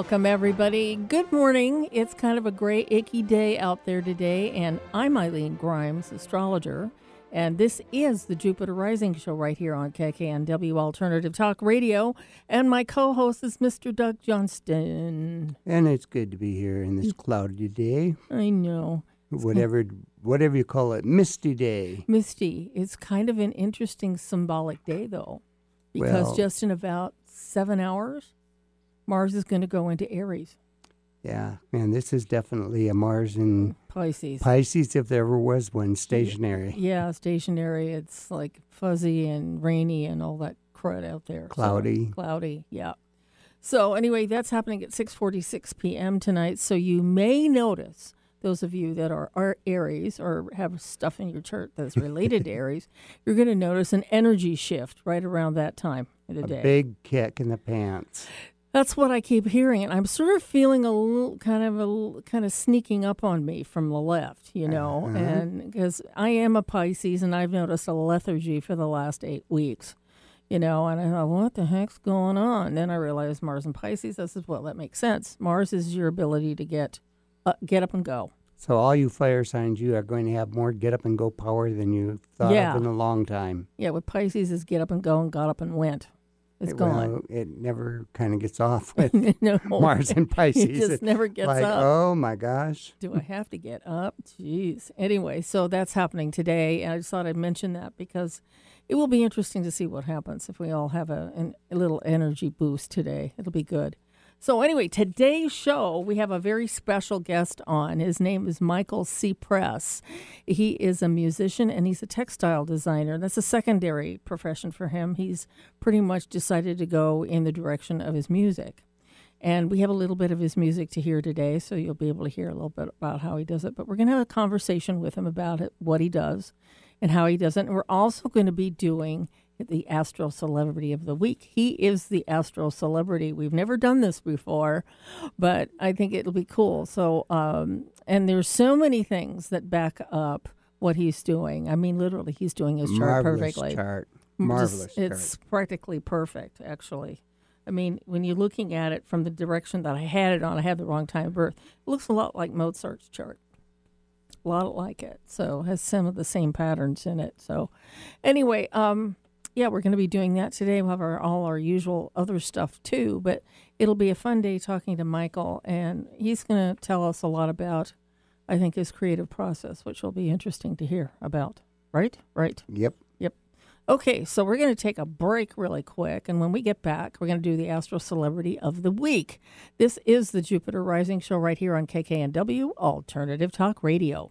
Welcome, everybody. Good morning. It's kind of a gray, icky day out there today, and I'm Eileen Grimes, astrologer, and this is the Jupiter Rising Show right here on KKNW Alternative Talk Radio. And my co host is Mr. Doug Johnston. And it's good to be here in this cloudy day. I know. Whatever whatever you call it, misty day. Misty. It's kind of an interesting symbolic day, though, because Well- just in about seven hours, Mars is going to go into Aries, Yeah, man, this is definitely a Mars in Pisces. Pisces if there ever was one, stationary. Yeah, stationary. It's like fuzzy and rainy and all that crud out there. So, Cloudy. cloudy, yeah. So anyway, that's happening at 6:46 p.m. tonight. So you may notice those of you that are, are Aries or have stuff in your chart that's related to Aries, you're going to notice an energy shift right around that time of the A day. big kick in the pants. That's what I keep hearing, and I'm sort of feeling a little kind of a kind of sneaking up on me from the left, you know, Uh-huh. and because I am a Pisces, and I've noticed a lethargy for the last eight weeks, you know, and I thought, what the heck's going on? And Then I realized Mars and Pisces. I said, well, that makes sense. Mars is your ability to get uh, get up and go. So all you fire signs, you are going to have more get up and go power than you thought Yeah. of in a long time. Yeah, with Pisces is get up and go, and got up and went. It's It- gone. well, it never kind of gets off with no, Mars and Pisces. It just It's never gets like, up. oh my gosh. Do I have to get up? Jeez. Anyway, so that's happening today. And I just thought I'd mention that because it will be interesting to see what happens if we all have a, an, a little energy boost today. It'll be good. So, anyway, today's show, we have a very special guest on. His name is Michael Cepress. He is a musician and he's a textile designer. That's a secondary profession for him. He's pretty much decided to go in the direction of his music. And we have a little bit of his music to hear today, so you'll be able to hear a little bit about how he does it. But we're going to have a conversation with him about it, what he does, and how he does it. And we're also going to be doing the Astro Celebrity of the Week. He is the Astro Celebrity. We've never done this before, but I think it'll be cool. So, um, and there's so many things that back up what he's doing. I mean, literally, he's doing his chart Marvelous perfectly. chart. Just- Marvelous It's chart. practically perfect, actually. I mean, when you're looking at it from the direction that I had it on, I had the wrong time of birth. It looks a lot like Mozart's chart. A lot like it. So has some of the same patterns in it. So anyway, um, yeah, we're going to be doing that today. We'll have our, all our usual other stuff too, but it'll be a fun day talking to Michael, and he's going to tell us a lot about, I think, his creative process, which will be interesting to hear about. Right? Right. Yep. Yep. Okay, so we're going to take a break really quick. And when we get back, we're going to do the Astro Celebrity of the Week. This is the Jupiter Rising Show right here on KKNW Alternative Talk Radio.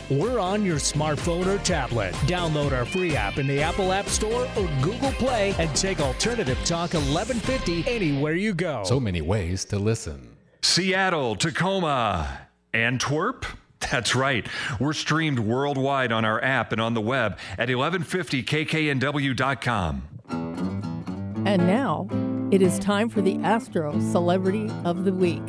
we're on your smartphone or tablet. Download our free app in the Apple App Store or Google Play and take Alternative Talk 1150 anywhere you go. So many ways to listen. Seattle, Tacoma, Antwerp. That's right. We're streamed worldwide on our app and on the web at 1150kknw.com. And now it is time for the Astro Celebrity of the Week.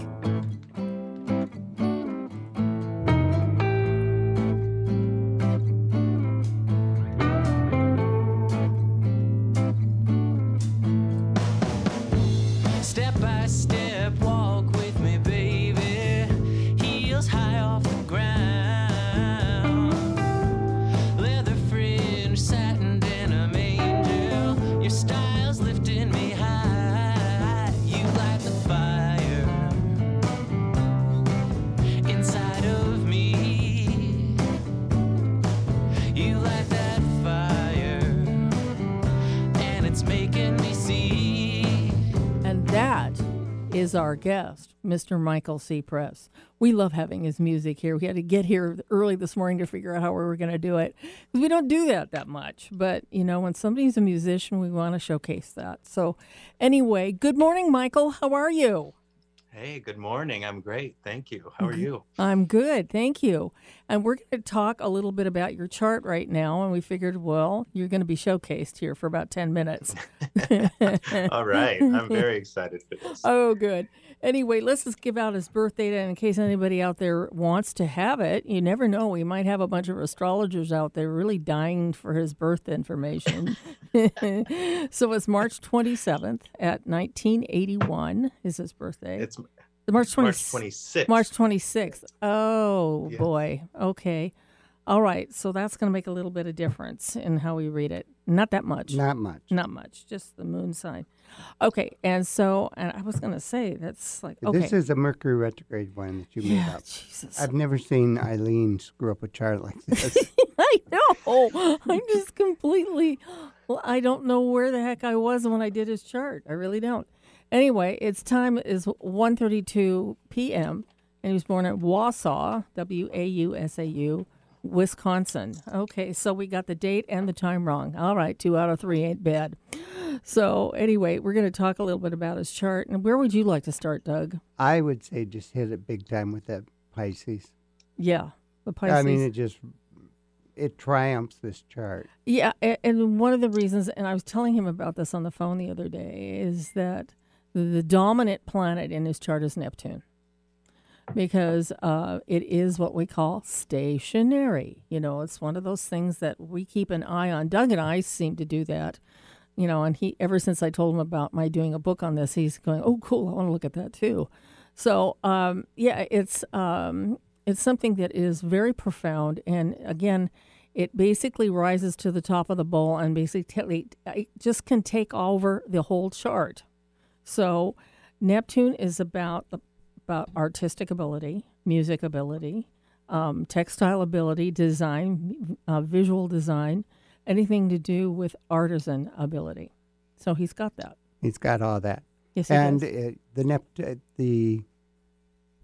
Our guest, Mr. Michael Cepress. We love having his music here. We had to get here early this morning to figure out how we were going to do it because we don't do that that much. But, you know, when somebody's a musician, we want to showcase that. So, anyway, good morning, Michael. How are you? Hey, good morning. I'm great. Thank you. How are mm-hmm. you? I'm good, thank you. And we're going to talk a little bit about your chart right now. And we figured, well, you're going to be showcased here for about 10 minutes. All right. I'm very excited for this. Oh, good. Anyway, let's just give out his birth date in case anybody out there wants to have it. You never know. We might have a bunch of astrologers out there really dying for his birth information. so it's March 27th at 1981 is his birthday. It's the March 20, March 26th. March 26th. Oh, Yes. boy. Okay. All right. So that's going to make a little bit of difference in how we read it. Not that much. Not much. Not much. Just the moon sign. Okay. And so, and I was going to say, that's like, okay. This is a Mercury retrograde one that you made yeah, up. Jesus. I've never seen Eileen screw up a chart like this. I know. I'm just completely. Well, I don't know where the heck I was when I did his chart. I really don't. Anyway, its time is 1:32 p.m. and he was born at Wausau, W A U S A U, Wisconsin. Okay, so we got the date and the time wrong. All right, two out of three ain't bad. So anyway, we're going to talk a little bit about his chart. And where would you like to start, Doug? I would say just hit it big time with that Pisces. Yeah, the Pisces. I mean, it just it triumphs this chart. Yeah, and one of the reasons, and I was telling him about this on the phone the other day, is that the dominant planet in his chart is Neptune, because uh, it is what we call stationary. You know, it's one of those things that we keep an eye on. Doug and I seem to do that. You know, and he ever since I told him about my doing a book on this, he's going, "Oh, cool! I want to look at that too." So, um, yeah, it's um, it's something that is very profound, and again, it basically rises to the top of the bowl and basically it just can take over the whole chart. So, Neptune is about the, about artistic ability, music ability, um, textile ability, design, uh, visual design, anything to do with artisan ability. So he's got that. He's got all that. Yes, he and uh, the Nept- uh, the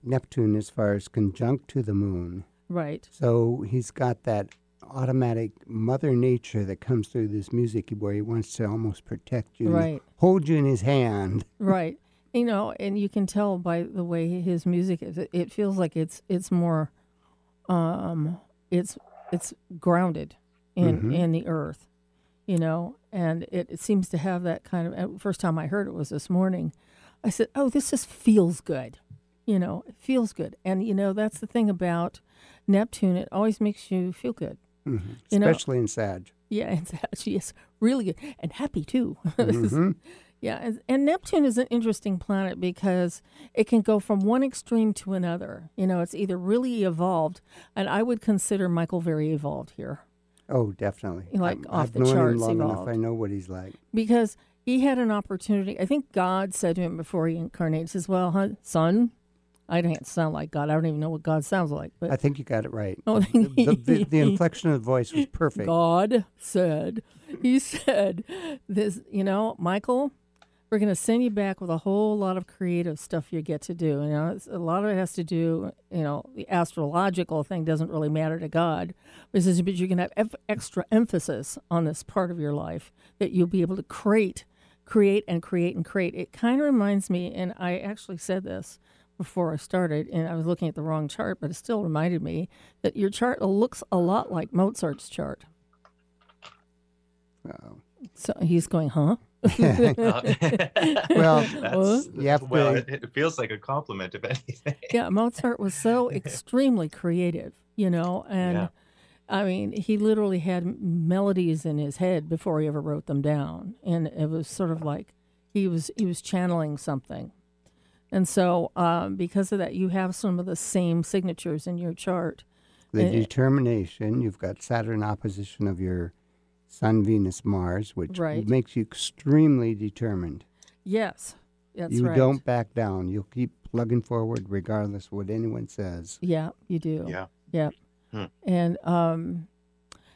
Neptune, as far as conjunct to the moon, right. so he's got that automatic Mother Nature that comes through this music where he wants to almost protect you, Right. hold you in his hand. right you know and you can tell by the way his music is it- feels like it's it's more um it's it's grounded in Mhm. in the earth you know and it, it seems to have that kind of first time i heard it was this morning i said oh this just feels good you know it feels good and you know that's the thing about neptune it always makes you feel good Mhm. You know- especially in Sag. yeah, it's actually yes, really good and happy too. Is- Mhm. yeah, and, and Neptune is an interesting planet because it can go from one extreme to another. You know, it's either really evolved, and I would consider Michael very evolved here Oh, definitely. Like, I'm- off I've the known charts him long enough. evolved. I know what he's like. because he had an opportunity. I think God said to him before he incarnated, says, "Well, hun, son, I don't sound like God. I don't even know what God sounds like, but I think you got it right. Oh, the, the, the, inflection of the voice was perfect. God said, He said, this, you know, Michael, we're going to send you back with a whole lot of creative stuff you get to do. You know, it's, a lot of it has to do, you know, the astrological thing doesn't really matter to God. But, says, but you're going to have eff- extra emphasis on this part of your life that you'll be able to create, create, and create and create. It kind of reminds me, and I actually said this before I started, and I was looking at the wrong chart, but it still reminded me that your chart looks a lot like Mozart's chart. Uh-oh. So he's going, huh? Well, That's, you have well, it, it feels like a compliment, if anything. yeah, Mozart was so extremely creative, you know, and Yeah. I mean, he literally had melodies in his head before he ever wrote them down, and it was sort of like he was he was channeling something. And so, um, because of that, you have some of the same signatures in your chart. The Eh. determination, you've got Saturn opposition of your Sun, Venus, Mars, which Right. makes you extremely determined. Yes, that's you right. don't back down. You'll keep plugging forward regardless of what anyone says. Yeah, you do. Yeah. Yeah. Hmm. And um,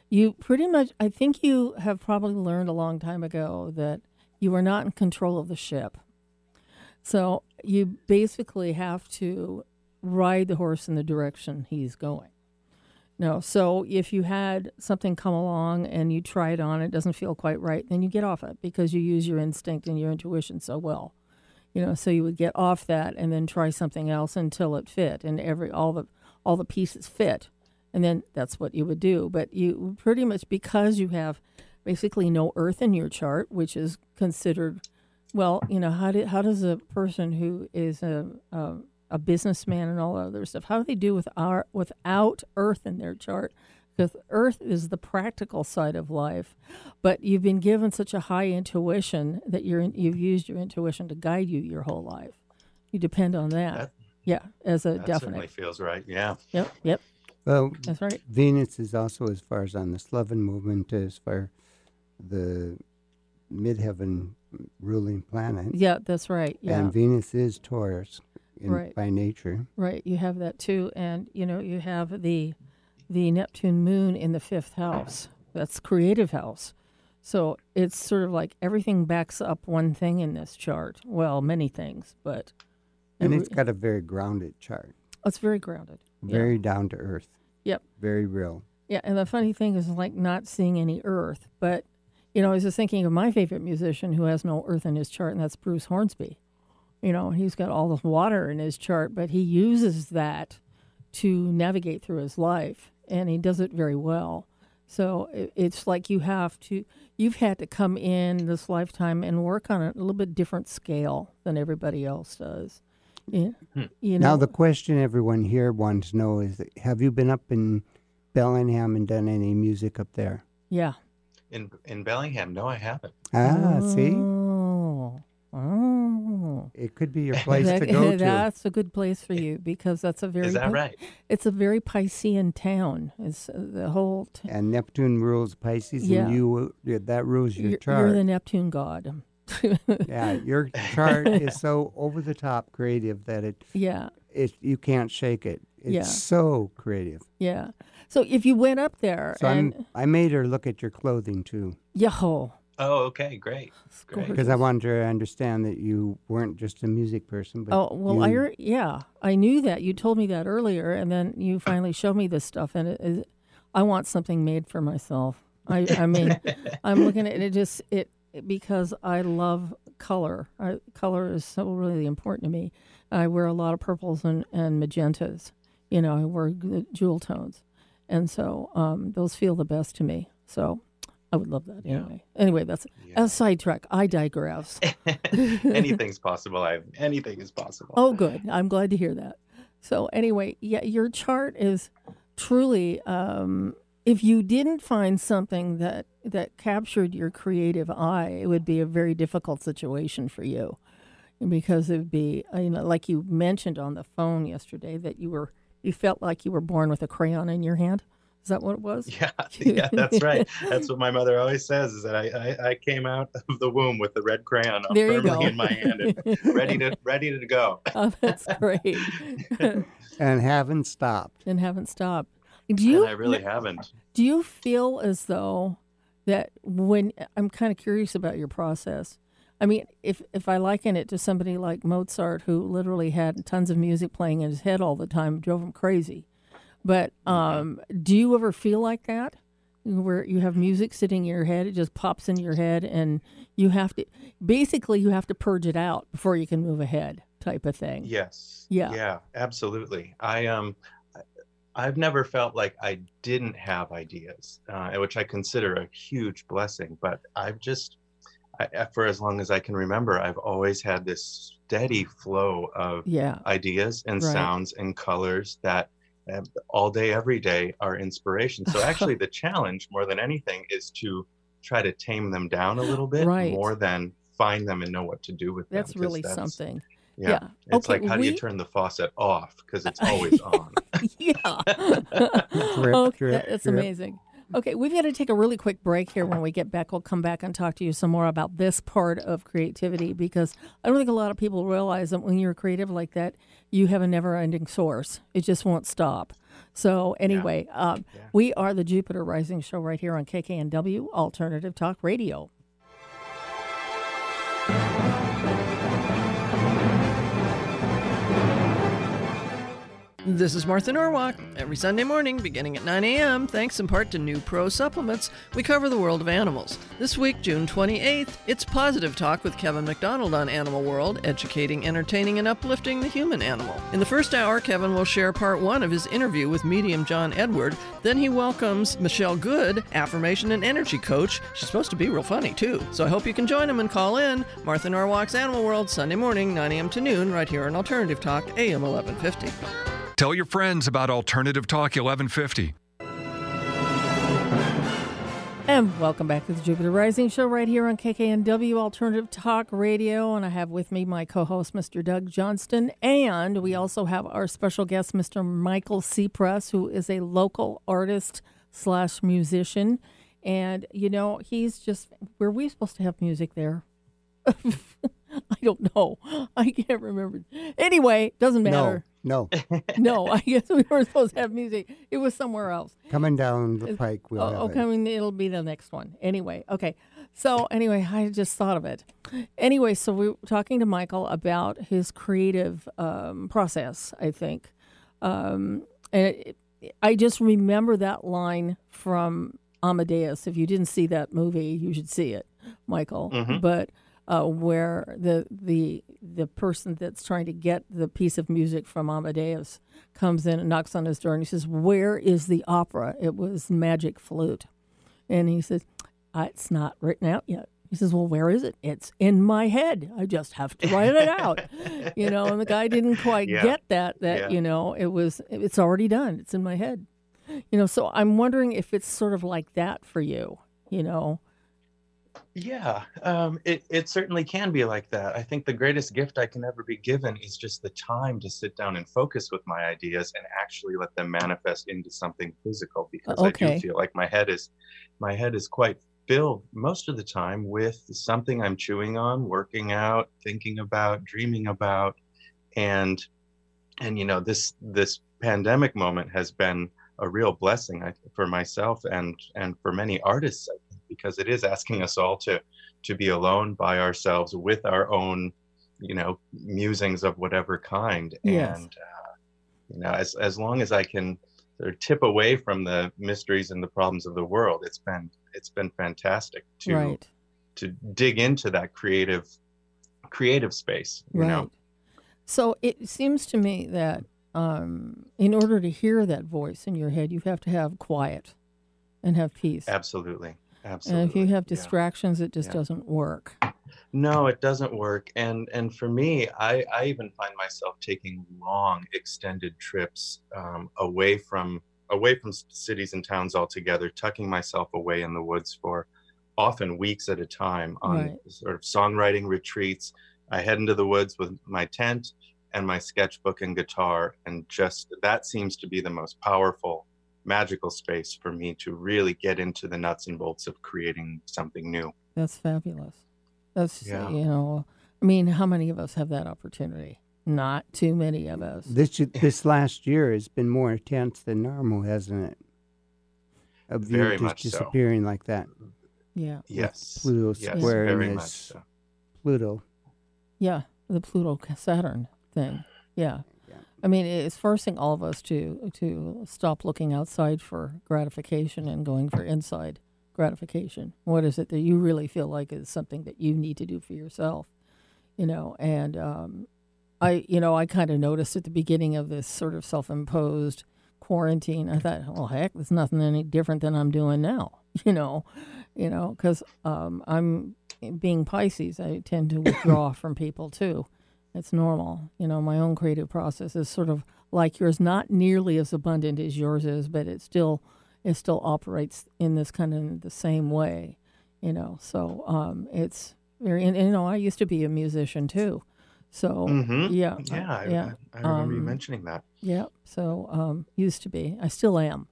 you pretty much, I think you have probably learned a long time ago that you are not in control of the ship. So you basically have to ride the horse in the direction he's going. No, so if you had something come along and you try it on, it doesn't feel quite right, then you get off it because you use your instinct and your intuition so well. You know, so you would get off that and then try something else until it fit and every all the all the pieces fit. And then that's what you would do. But you pretty much because you have basically no earth in your chart, which is considered well, you know, how do, how does a person who is a, a a businessman and all that other stuff, how do they do with our without earth in their chart? Because earth is the practical side of life, but you've been given such a high intuition that you're you've used your intuition to guide you your whole life. You depend on that. That- yeah, as a That certainly feels right. Yeah. Yep, yep, Well, that's right. Venus is also, as far as on the Sloven movement, as far the midheaven ruling planet. Yeah, that's right. Yeah. And Venus is Taurus in, Right. by nature. Right, you have that too, and you know you have the the Neptune moon in the fifth house. That's creative house. So it's sort of like everything backs up one thing in this chart. Well, many things, but And every- it's got a very grounded chart, it's very grounded. Yeah. very down to earth. Yep. Very real. Yeah, and the funny thing is like not seeing any earth, but you know, I was just thinking of my favorite musician who has no earth in his chart, and that's Bruce Hornsby. You know, he's got all this water in his chart, but he uses that to navigate through his life, and he does it very well. So it, it's like you have to, you've had to come in this lifetime and work on a little bit different scale than everybody else does. Yeah, hmm. you know. Now, the question everyone here wants to know is Have you been up in Bellingham and done any music up there? yeah. In in Bellingham, no, I haven't. Ah, see? Oh, oh. It could be your place That- to go to. That's a good place for you because that's a very. Is that Pi- right? It's a very Piscean town. It's uh, the whole. T- And Neptune rules Pisces, Yeah. and you that rules your you're, chart. you're the Neptune god. yeah, your chart is so over the top creative that it yeah, it you can't shake it. It's Yeah. so creative. yeah. So if you went up there So and I'm I made her look at your clothing too yo, Oh, okay, great. Great. because I wanted her to understand that you weren't just a music person. But oh well, I you- heard- yeah, I knew that. You told me that earlier, and then you finally showed me this stuff, and it is. I want something made for myself. I, I mean, I'm looking at it, it just it because I love color. I, color is so really important to me. I wear a lot of purples and, and magentas. You know, I wear jewel tones, and so um, those feel the best to me. So I would love that anyway. Anyway, that's Yeah. a sidetrack. I digress. Anything's possible. I anything is possible. Oh, good. I'm glad to hear that. So, anyway, yeah, your chart is truly. Um, if you didn't find something that that captured your creative eye, it would be a very difficult situation for you, because it would be, uh, you know, like you mentioned on the phone yesterday that you were you felt like you were born with a crayon in your hand. Is that what it was? Yeah, yeah, that's right. That's what my mother always says is that I, I, I came out of the womb with the red crayon There firmly in my hand and ready to ready to go. Oh, that's great. and haven't stopped. and haven't stopped. Do you? and I really haven't. Do you feel as though that when I'm kind of curious about your process? I mean, if if I liken it to somebody like Mozart, who literally had tons of music playing in his head all the time, drove him crazy. But um, do you ever feel like that, where you have music sitting in your head, it just pops in your head, and you have to basically you have to purge it out before you can move ahead, type of thing. Yes. Yeah. Yeah, absolutely. I um I've never felt like I didn't have ideas, uh, which I consider a huge blessing. But I've just, I, for as long as I can remember, I've always had this steady flow of Yeah. ideas and Right. sounds and colors that uh, all day, every day are inspiration. So actually, the challenge more than anything is to try to tame them down a little bit Right. more than find them and know what to do with them. That's 'cause really that's- something. Yeah. Yeah. It's Okay, like, how do you turn the faucet off? Because it's always on. yeah. Drip, okay, drip, that's drip. amazing. Okay, we've got to take a really quick break here. When we get back, we'll come back and talk to you some more about this part of creativity because I don't think a lot of people realize that when you're creative like that, you have a never ending source. It just won't stop. So, anyway, um, Yeah. we are the Jupiter Rising Show right here on KKNW Alternative Talk Radio. This is Martha Norwalk. Every Sunday morning, beginning at 9 a.m., thanks in part to new pro supplements, we cover the world of animals. This week, June 28th, it's Positive Talk with Kevin McDonald on Animal World, educating, entertaining, and uplifting the human animal. In the first hour, Kevin will share part one of his interview with medium John Edward. Then he welcomes Michelle Good, affirmation and energy coach. She's supposed to be real funny, too. So I hope you can join him and call in. Martha Norwalk's Animal World, Sunday morning, 9 a.m. to noon, right here on Alternative Talk, AM 1150. Tell your friends about Alternative Talk 1150. And welcome back to the Jupiter Rising Show right here on KKNW Alternative Talk Radio. And I have with me my co host, Mr. Doug Johnston. And we also have our special guest, Mr. Michael Cepress, who is a local artist slash musician. And, you know, he's just, were we supposed to have music there? I don't know. I can't remember. Anyway, doesn't matter. No, No, I guess we were supposed to have music. It was somewhere else. coming down the pike, we'll Oh, have okay, I it. mean, it'll be the next one. Anyway, okay. So, anyway, I just thought of it. Anyway, so we were talking to Michael about his creative um, process, I think. Um, and it, I just remember that line from Amadeus. If you didn't see that movie, you should see it, Michael. Mhm. But uh, where the the the person that's trying to get the piece of music from Amadeus comes in and knocks on his door and he says, "Where is the opera?" It was Magic Flute, and he says, "Uh, "It's not written out yet." He says, "Well, where is it? It's in my head. I just have to write it out." you know, and the guy didn't quite Yeah. get that. That Yeah. you know, it was it's already done. It's in my head. You know, so I'm wondering if it's sort of like that for you. You know, Yeah, um, it, it certainly can be like that. I think the greatest gift I can ever be given is just the time to sit down and focus with my ideas and actually let them manifest into something physical because I do feel like my head is my head is quite filled most of the time with something I'm chewing on, working out, thinking about, dreaming about and and you know this this pandemic moment has been a real blessing I, for myself and and for many artists I because it is asking us all to to be alone by ourselves with our own you know musings of whatever kind Yes. and uh, you know as as long as I can sort of tip away from the mysteries and the problems of the world it's been it's been fantastic to right, to dig into that creative creative space you right. know So it seems to me that um, in order to hear that voice in your head, you have to have quiet and have peace. absolutely absolutely And if you have yeah. distractions, it just Yeah. doesn't work. No, it doesn't work. And and for me, I, I even find myself taking long, extended trips um, away from away from cities and towns altogether, tucking myself away in the woods for often weeks at a time on Right. sort of songwriting retreats. I head into the woods with my tent and my sketchbook and guitar, and just that seems to be the most powerful, magical space for me to really get into the nuts and bolts of creating something new. That's fabulous. That's Yeah. you know, I mean, how many of us have that opportunity? Not too many of us. This this last year has been more intense than normal, hasn't it? Of you Very just much so. disappearing like that. Yeah, Yes. Pluto yes, square very much his so. Pluto. yeah, the Pluto Saturn thing. Yeah. I mean, it's forcing all of us to to stop looking outside for gratification and going for inside gratification. What is it that you really feel like is something that you need to do for yourself? You know, and um, I, you know, I kind of noticed at the beginning of this sort of self-imposed quarantine. I thought, well, heck, there's nothing any different than I'm doing now. You know, you know, because um, I'm being Pisces. I tend to withdraw from people too. It's normal. You know, my own creative process is sort of like yours, not nearly as abundant as yours is, but it still it still operates in this kind of the same way. You know, so um, it's very. And, and, you know, I used to be a musician too. So Mhm. yeah, Yeah, I, yeah, I remember you Um, mentioning that. yeah. So um, used to be. I still am.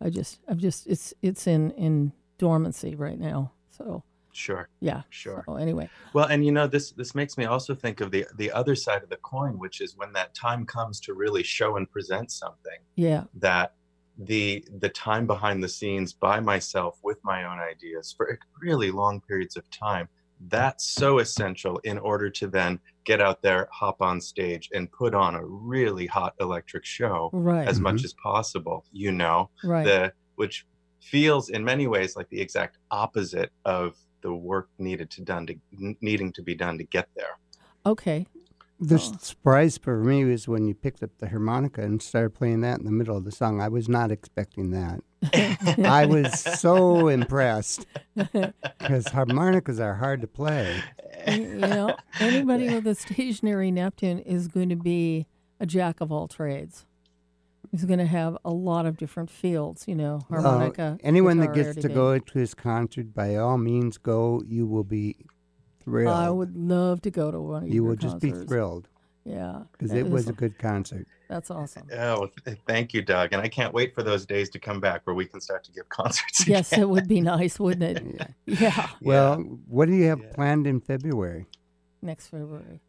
I just, I'm just. It's it's in in dormancy right now. So Sure, yeah. sure. So anyway, Well, and you know, this this makes me also think of the the other side of the coin, which is when that time comes to really show and present something yeah, that the the time behind the scenes by myself with my own ideas for really long periods of time that's so essential in order to then get out there, hop on stage, and put on a really hot electric show Right. as much mm-hmm. as possible. You know, right. the which feels in many ways like the exact opposite of the work needed to done to needing to be done to get there. okay. The Oh. surprise for me was when you picked up the harmonica and started playing that in the middle of the song. I was not expecting that. I was so impressed because harmonicas are hard to play. you know, anybody with a stationary Neptune is going to be a jack of all trades. He's going to have a lot of different fields, you know, Uh, harmonica. anyone that gets to everything. go to his concert, by all means, go. You will be thrilled. I would love to go to one of these. you your will just be thrilled Yeah, because that it was a good concert. That's awesome. Oh, thank you, Doug. And I can't wait for those days to come back where we can start to give concerts. Yes, it would be nice, wouldn't it? Yeah, Well, what do you have Yeah. planned in February? next February.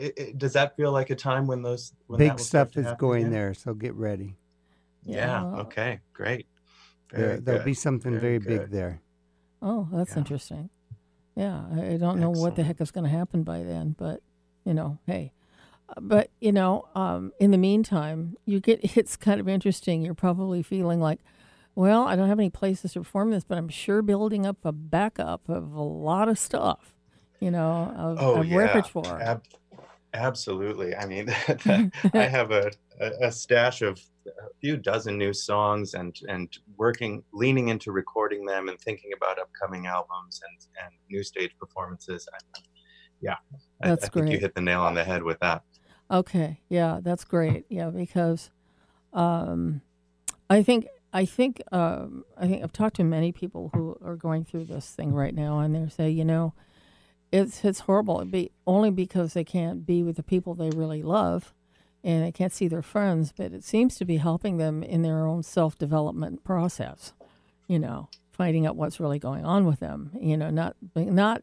It- it- does that feel like a time when those when Big will stuff is going again? there, so get ready. Yeah. well, Okay. Great. There, Very there'll be something very, Very big there. Oh, that's Yeah. interesting. Yeah, I, I don't know what the heck is going to happen by then, but you know, hey. Uh, But you know, um, in the meantime, you get it's kind of interesting. You're probably feeling like, well, I don't have any places to perform this, but I'm sure building up a backup of a lot of stuff. You know, of, Oh of yeah. repertoire. Ab- absolutely. I mean, I have a, a, stash of a few dozen new songs and and working, leaning into recording them and thinking about upcoming albums and and new stage performances. I, yeah, I- That's I, think you hit the nail on the head with that. Okay, yeah, that's great. Yeah, because um, I think I think um, I think I've talked to many people who are going through this thing right now, and they say, you know, it's it's horrible. It'd be only because they can't be with the people they really love, and they can't see their friends. But it seems to be helping them in their own self development process. You know, finding out what's really going on with them. You know, not not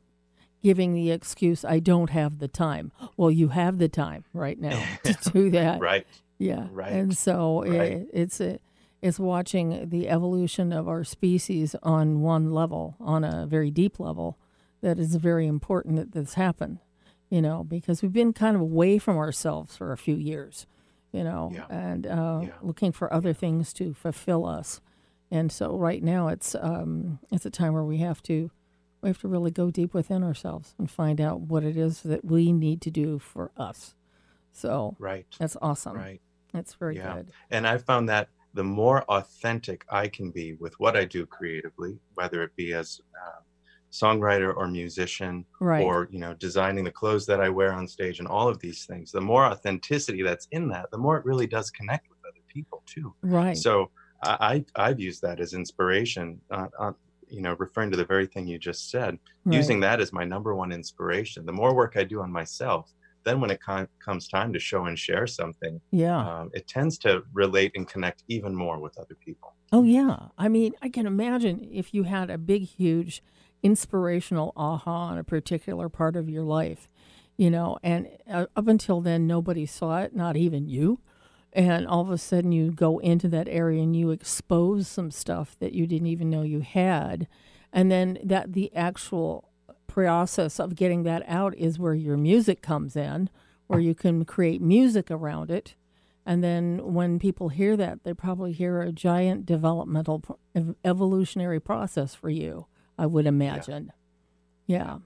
giving the excuse I don't have the time. Well, you have the time right now to do that. Right. Yeah. Right. And so Right. it, it's a, it's watching the evolution of our species on one level, on a very deep level, that is very important that this happen. You know, because we've been kind of away from ourselves for a few years. You know, Yeah. and uh, Yeah. looking for other things to fulfill us. And so right now it's um, it's a time where we have to we have to really go deep within ourselves and find out what it is that we need to do for us. So Right. that's awesome. Right. That's very Yeah. good. And I found that the more authentic I can be with what I do creatively, whether it be as um, songwriter or musician, Right. or you know designing the clothes that I wear on stage and all of these things, the more authenticity that's in that, the more it really does connect with other people too. right. So I, I've used that as inspiration. Uh, uh, you know, referring to the very thing you just said, right. using that as my number one inspiration. The more work I do on myself, then when it com- comes time to show and share something, Yeah. um, it tends to relate and connect even more with other people. oh, yeah. I mean, I can imagine if you had a big, huge inspirational aha on a particular part of your life, you know, and uh, up until then, nobody saw it, not even you. And all of a sudden, you go into that area and you expose some stuff that you didn't even know you had. And then that the actual process of getting that out is where your music comes in, where you can create music around it. And then when people hear that, they probably hear a giant developmental, evolutionary process for you, I would imagine. Yeah.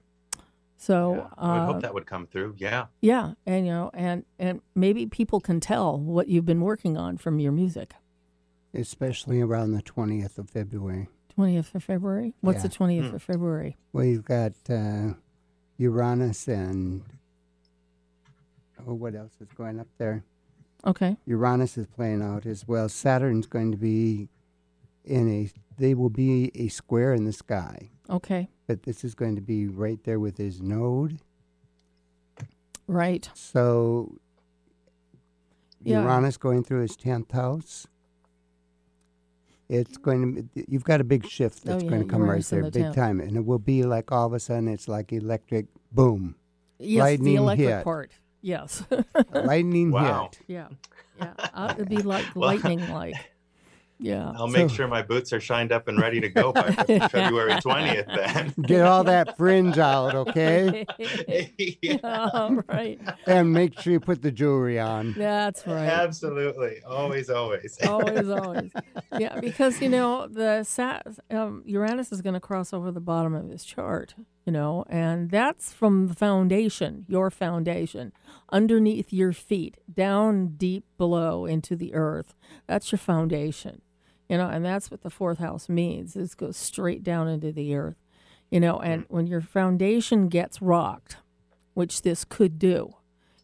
So, Yeah, I would uh, hope that would come through. Yeah. yeah, and you know, and and maybe people can tell what you've been working on from your music. especially around the 20th of February. Twentieth of February. What's Yeah. the twentieth Hmm. of February? Well, you've got uh, Uranus and oh, what else is going up there? Okay. Uranus is playing out as well. Saturn's going to be in a. They will be a square in the sky, Okay. but this is going to be right there with his node. Right. So Yeah. Uranus going through his tenth house. It's going to. Be, you've got a big shift Oh, that's yeah, going to come right Uranus in there, the big 10th. time, and it will be like all of a sudden it's like electric boom, Yes, Lightning the electric hit. part. Yes. lightning Wow. hit. yeah. Yeah. Uh, it'd be like Well, lightning like. Yeah. I'll make So- sure my boots are shined up and ready to go by February 20th then. Get all that fringe out, okay? Yeah, All right. And make sure you put the jewelry on. That's right. Absolutely. Always, always. always, always. Yeah, because you know the Sat um, Uranus is going to cross over the bottom of his chart. You know, and that's from the foundation, your foundation, underneath your feet, down deep below into the earth. That's your foundation. You know, and that's what the fourth house means. This goes straight down into the earth. You know, and mm-hmm. when your foundation gets rocked, which this could do,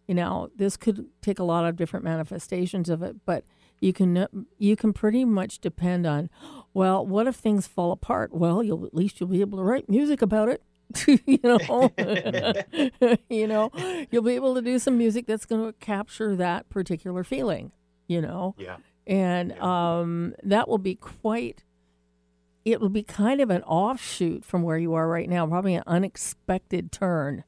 you know this could take a lot of different manifestations of it but you can you can pretty much depend on well what if things fall apart well you'll at least you'll be able to write music about it you know you know you'll be able to do some music that's going to capture that particular feeling you know Yeah. And um, that will be quite it will be kind of an offshoot from where you are right now probably an unexpected turn.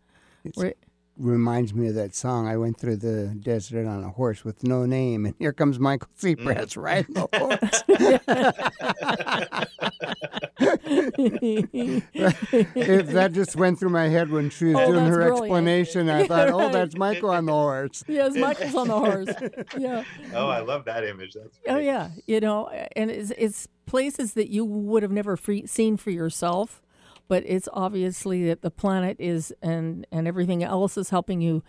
Where- Reminds me of that song. I went through the desert on a horse with no name, and here comes Michael Cepress mm. riding the horse. If that just went through my head when she was Oh, doing her brilliant. explanation. I thought, oh, that's Michael on the horse. yes michael's on the horse yeah Oh, I love that image. That's Oh yeah, you know, and it's, it's places that you would have never free, seen for yourself, but it's obviously that the planet is and and everything else is helping you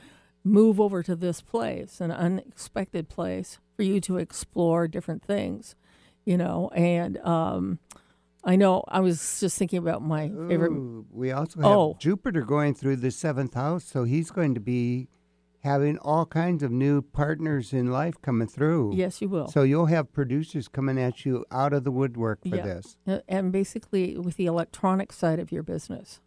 move over to this place, an unexpected place for you to explore different things, you know. And um, I know I was just thinking about my favorite. Ooh, we also have Oh. Jupiter going through the seventh house, so he's going to be having all kinds of new partners in life coming through. Yes, you will. So you'll have producers coming at you out of the woodwork for Yeah. this. Uh, and basically with the electronic side of your business.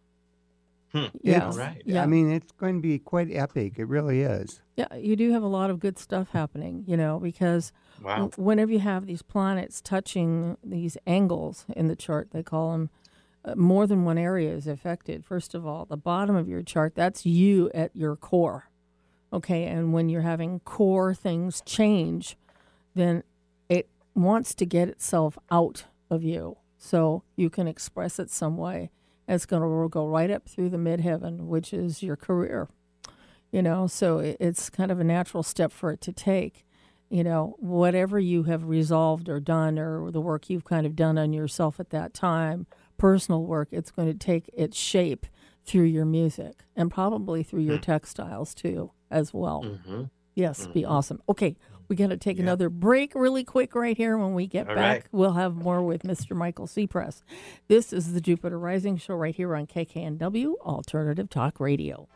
Hmm. Yeah, All right. yeah. I mean, it's going to be quite epic. It really is. Yeah, you do have a lot of good stuff happening, you know, because Wow. w- whenever you have these planets touching these angles in the chart, they call them, uh, more than one area is affected. First of all, the bottom of your chart, that's you at your core. Okay, and when you're having core things change, then it wants to get itself out of you. So you can express it some way. It's going to go right up through the midheaven, which is your career you know? So it, it's kind of a natural step for it to take. You know whatever you have resolved or done or the work you've kind of done on yourself at that time personal work it's going to take its shape through your music and probably through your textiles too as well Mm-hmm. yes be awesome okay we got to take another break really quick right here when we get All back right. we'll have more with mr michael Cepress. this is the jupiter rising show right here on kknw alternative talk radio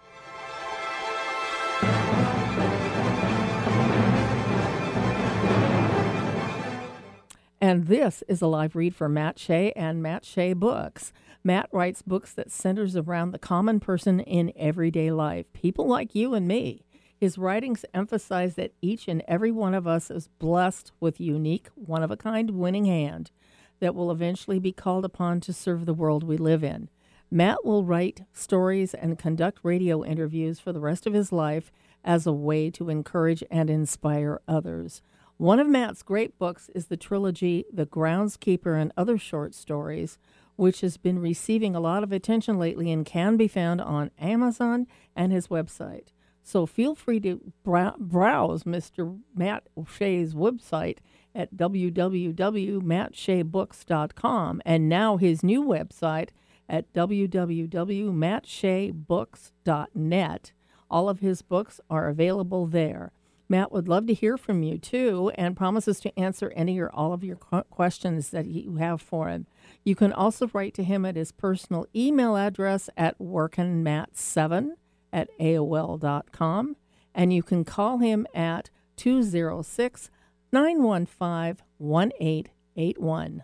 And this is a live read for Matt Shea and Matt Shea Books. Matt writes books that centers around the common person in everyday life, people like you and me. His writings emphasize that each and every one of us is blessed with unique, one of a kind winning hand that will eventually be called upon to serve the world we live in. Matt will write stories and conduct radio interviews for the rest of his life as a way to encourage and inspire others. One of Matt's great books is the trilogy The Groundskeeper and Other Short Stories, which has been receiving a lot of attention lately and can be found on Amazon and his website. So feel free to browse Mr. Matt Shea's website at www.mattsheabooks.com and now his new website at www.mattsheabooks.net. All of his books are available there. Matt would love to hear from you too and promises to answer any or all of your questions that you have for him. You can also write to him at his personal email address at workinmat7 at AOL.com and you can call him at 206 915 1881.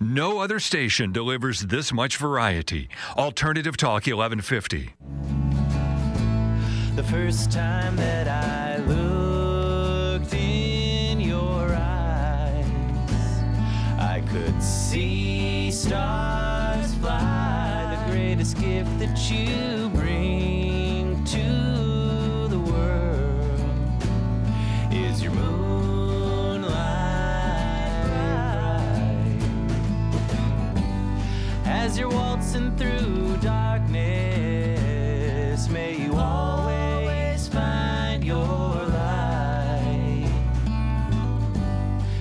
No other station delivers this much variety. Alternative Talk 1150. The first time that I looked in your eyes, I could see stars fly. The greatest gift that you As you're waltzing through darkness, may you always find your light.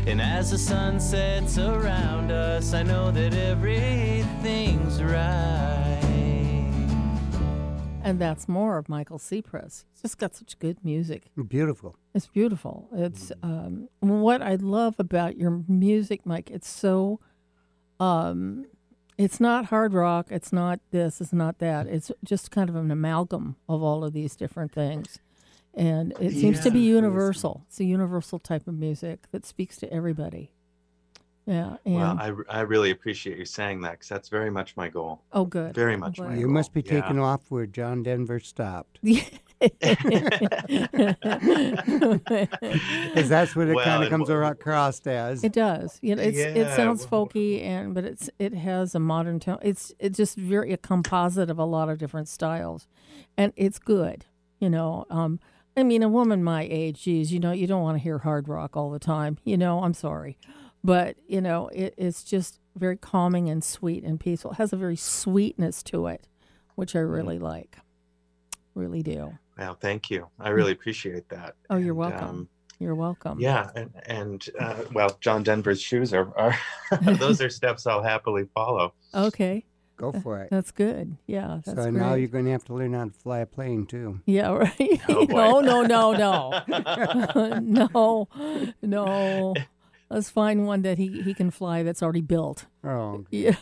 And as the sun sets around us, I know that everything's right. And that's more of Michael Cepress. He's just got such good music. Beautiful. It's beautiful. It's um, what I love about your music, Mike. It's so, um, it's not hard rock. It's not this. It's not that. It's just kind of an amalgam of all of these different things, and it seems to be universal. It's a universal type of music that speaks to everybody. Yeah. And Well, I, I really appreciate you saying that because that's very much my goal. oh, good. Very much my You goal. must be Yeah. taking off where John Denver stopped. Because that's what it Well, kind of comes wh- across as. It does. You know, it's it sounds folky and but it's it has a modern tone. It's it's just very a composite of a lot of different styles, and it's good. You know, um, I mean, a woman my age, geez, you know, you don't want to hear hard rock all the time. You know, I'm sorry, but you know, it, it's just very calming and sweet and peaceful. It has a very sweetness to it, which I really like. Really do. Well, thank you. I really appreciate that. Oh, you're welcome. um, You're welcome. yeah, and, and uh, well, John Denver's shoes are, are those are steps I'll happily follow. Okay. Go for it. That's good. Yeah. That's so great. now you're going to have to learn how to fly a plane too. Yeah, right. Oh, no, no, no, no, no, no. Let's find one that he, he can fly that's already built. Oh, Yeah.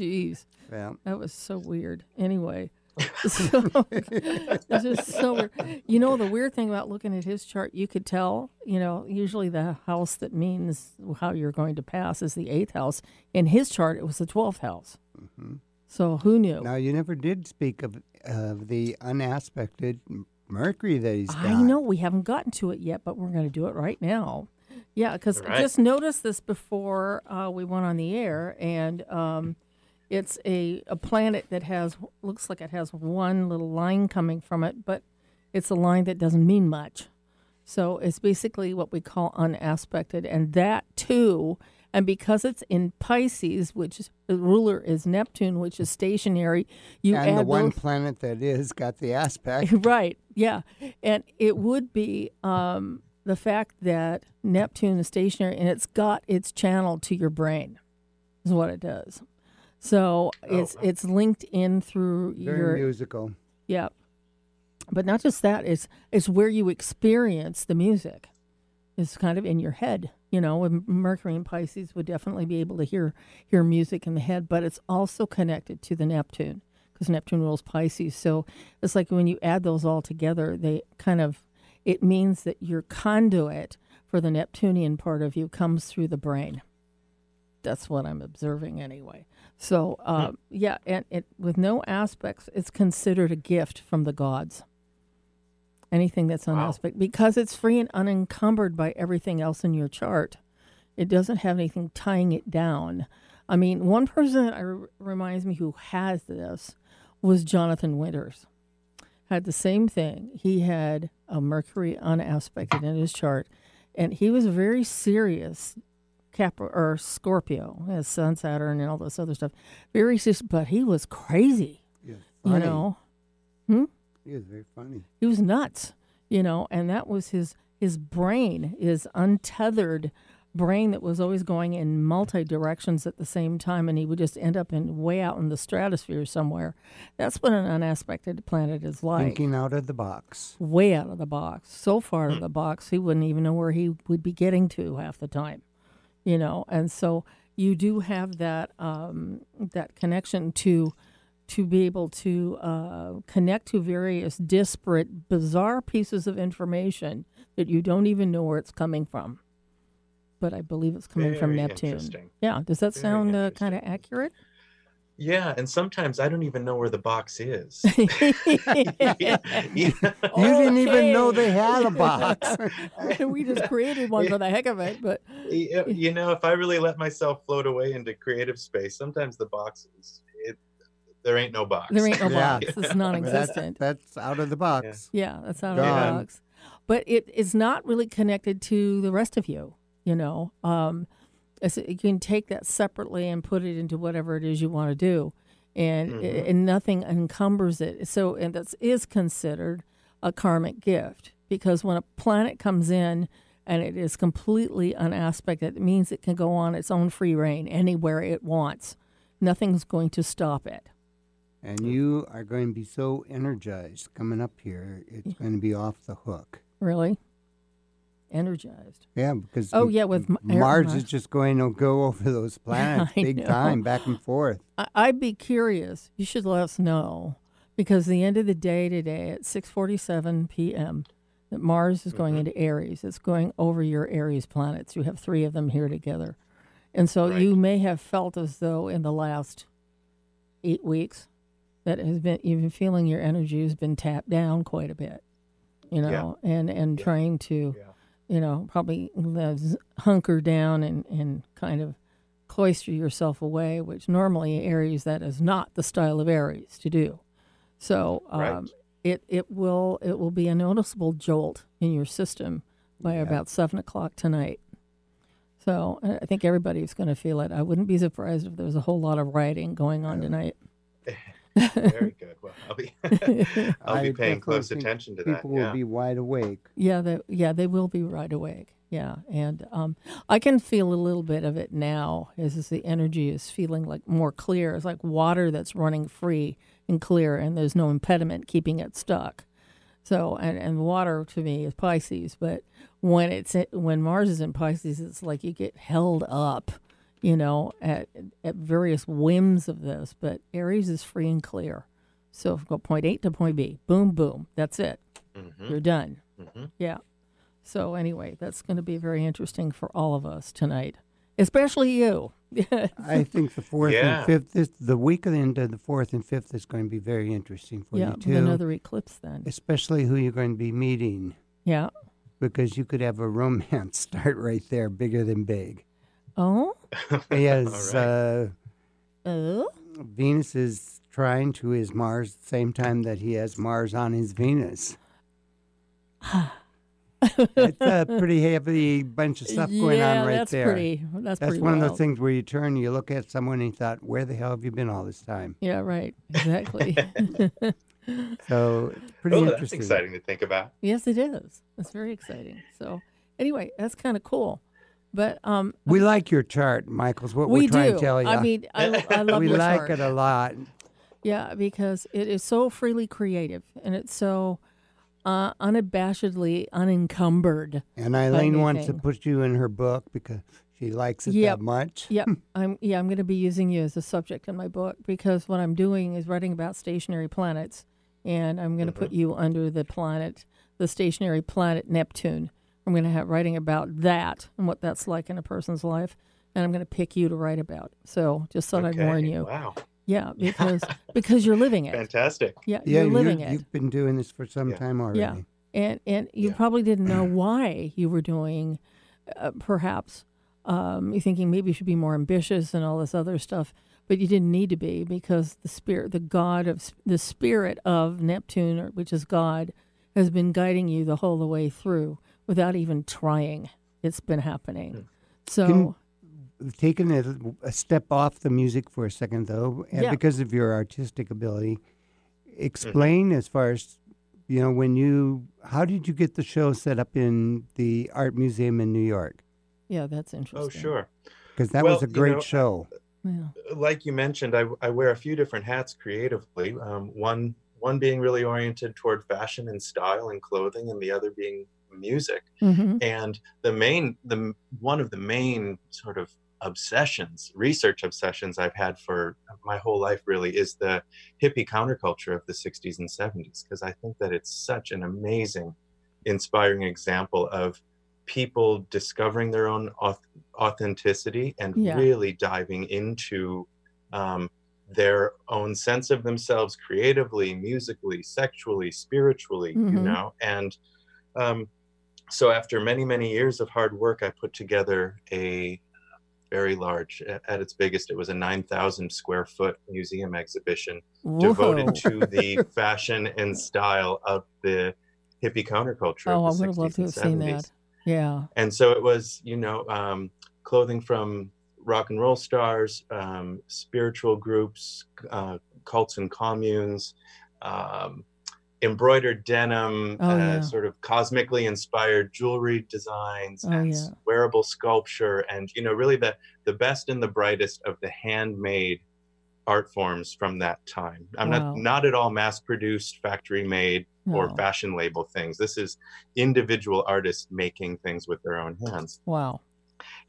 Jeez, well. that was so weird. Anyway, so, it's just so weird. You know, the weird thing about looking at his chart, you could tell, you know, usually the house that means how you're going to pass is the eighth house. In his chart, it was the 12th house. So who knew? Now you never did speak of of the unaspected Mercury that he's got. I know we haven't gotten to it yet, but we're going to do it right now. Yeah, because All right. just noticed this before uh, we went on the air, and um, it's a, a planet that has looks like it has one little line coming from it, but it's a line that doesn't mean much. So it's basically what we call unaspected, and that too. And because it's in Pisces, which is, the ruler is Neptune, which is stationary, you and add the one those, planet that is got the aspect. right yeah and it would be um, the fact that neptune is stationary and it's got its channel to your brain is what it does so oh. it's it's linked in through Very your musical. Yep. but not just that it's it's where you experience the music it's kind of in your head you know and mercury and pisces would definitely be able to hear hear music in the head but it's also connected to the neptune because neptune rules pisces so it's like when you add those all together they kind of it means that your conduit for the neptunian part of you comes through the brain that's what i'm observing anyway so uh, yeah and it with no aspects it's considered a gift from the gods anything that's on Wow. aspect because it's free and unencumbered by everything else in your chart. It doesn't have anything tying it down. I mean, one person that I r- reminds me who has this was Jonathan Winters. Had the same thing. He had a Mercury unaspected in his chart, and he was very serious. Capra or Scorpio, his Sun, Saturn, and all this other stuff. Very serious, but he was crazy. Was You know, hmm? He was very funny. he was nuts you know and that was his his brain his untethered brain that was always going in multi directions at the same time and he would just end up in way out in the stratosphere somewhere that's what an unaspected planet is like Thinking out of the box. way out of the box so far out of the box he wouldn't even know where he would be getting to half the time you know and so you do have that um, that connection to to be able to uh, connect to various disparate bizarre pieces of information that you don't even know where it's coming from but I believe it's coming from Neptune. Yeah, does that Very sound uh, kind of accurate? Yeah, and sometimes I don't even know where the box is. You didn't even know they had a box. we just created one for the heck of it, but you you know, if I really let myself float away into creative space, sometimes the box is it. There ain't no box. there ain't no Yeah. box. It's non-existent. that's out of the box. Yeah, that's out of the box. But it is not really connected to the rest of you. You know, um, it's- you can take that separately and put it into whatever it is you want to do, and Mhm. and nothing encumbers it. So, and that is considered a karmic gift because when a planet comes in and it is completely an aspect, it means it can go on its own free reign anywhere it wants. Nothing's going to stop it. And you are going to be so energized coming up here, it's going to be off the hook. Really, energized. Yeah, because Oh, yeah, with m- Mars Mars. is just going to go over those planets big know. time, back and forth. I- I'd be curious. You should let us know because the end of the day today at 6:47 p.m. that Mars is going mm-hmm. into Aries. It's going over your Aries planets. You have 3 of them here together. And so Right. you may have felt as though in the last 8 weeks that has been you've been feeling your energy has been tapped down quite a bit. You know, and and trying to Yeah. You know, probably z- hunker down and, and kind of cloister yourself away, which normally Aries that is not the style of Aries to do. So um, Right. it it will it will be a noticeable jolt in your system by about seven o'clock tonight. So I I think everybody's going to feel it. I wouldn't be surprised if there's a whole lot of rioting going on tonight. Very good. Well, I'll be I'll be paying close attention to that. People will Yeah. be wide awake. Yeah, they, yeah, they will be wide awake. Yeah, and um, I can feel a little bit of it now. As is the energy is feeling like more clear. It's like water that's running free and clear, and there's no impediment keeping it stuck. So, and, and water to me is Pisces, but when it's when Mars is in Pisces, it's like you get held up, you know, at at various whims of this. But Aries is free and clear. So if we go point A to point B, boom, boom. That's it. Mhm. You're done. Mhm. Yeah. So anyway, that's going to be very interesting for all of us tonight, especially you. I think the fourth Yeah. and fifth, this, the week of the end of the fourth and fifth is going to be very interesting for yeah, you with too. another eclipse then. Especially who you're going to be meeting, Yeah. because you could have a romance start right there, bigger than big. Oh. As All right. uh, Oh. Venus is trying to his Mars, the same time that he has Mars on his Venus. it's a pretty heavy bunch of stuff going yeah, on right that's there. pretty. That's, pretty That's pretty one of those things where you turn, and you look at someone, and you thought, "Where the hell have you been all this time?" Yeah. Right. Exactly. So it's pretty Oh, that's interesting. exciting to think about. yes, it is. It's very exciting. So anyway, that's kind of cool. But um, We like your chart, Michael's what we we're trying do. to tell you. I mean, I, I love we your like chart. it a lot. Yeah, because it is so freely creative and it's so uh, unabashedly unencumbered. And Eileen wants to put you in her book because she likes it Yep. that much. Yep, I'm yeah, I'm going to be using you as a subject in my book because what I'm doing is writing about stationary planets, and I'm going to put you under the planet, the stationary planet Neptune. I'm going to have writing about that and what that's like in a person's life, and I'm going to pick you to write about. So just thought I'd warn you. Wow. Yeah, because because you're living it. Fantastic. Yeah, Yeah, you're living you it. You've been doing this for some Yeah. time already. Yeah, and and you Yeah. probably didn't know why you were doing, uh, perhaps um, you're thinking maybe you should be more ambitious and all this other stuff, but you didn't need to be because the spirit, the God of the spirit of Neptune, which is God, has been guiding you the whole the way through without even trying. It's been happening. Hmm. So Can- Taking a, a step off the music for a second, though, and Yeah. because of your artistic ability, mm-hmm. explain as far as you know when you how did you get the show set up in the art museum in New York? yeah, that's oh, interesting Oh, sure. Because that Well, was a you great know, show. Yeah. like you mentioned, I, I wear a few different hats creatively. Um, one one being really oriented toward fashion and style and clothing, and the other being music. hmm And the main the one of the main sort of obsessions, research obsessions I've had for my whole life really is the hippie counterculture of the 60s and 70s because I think that it's such an amazing, inspiring example of people discovering their own authenticity and Yeah. really diving into um, their own sense of themselves creatively, musically, sexually, spiritually, you Mhm. know. And um, so, after many, many years of hard work, I put together a very large, at its biggest, it was a 9,000 square foot museum exhibition devoted to the fashion and style of the hippie counterculture. Oh, I of the would have loved to have and seen that. Yeah. And so it was, you know, um, clothing from rock and roll stars, um, spiritual groups, uh, cults and communes, um, embroidered denim, Oh, uh, yeah. sort of cosmically inspired jewelry designs, Oh, and yeah. wearable sculpture, and you know, really the the best and the brightest of the handmade art forms from that time. I'm Wow. not not at all mass produced, factory made, or fashion label things. This is individual artists making things with their own hands. Wow.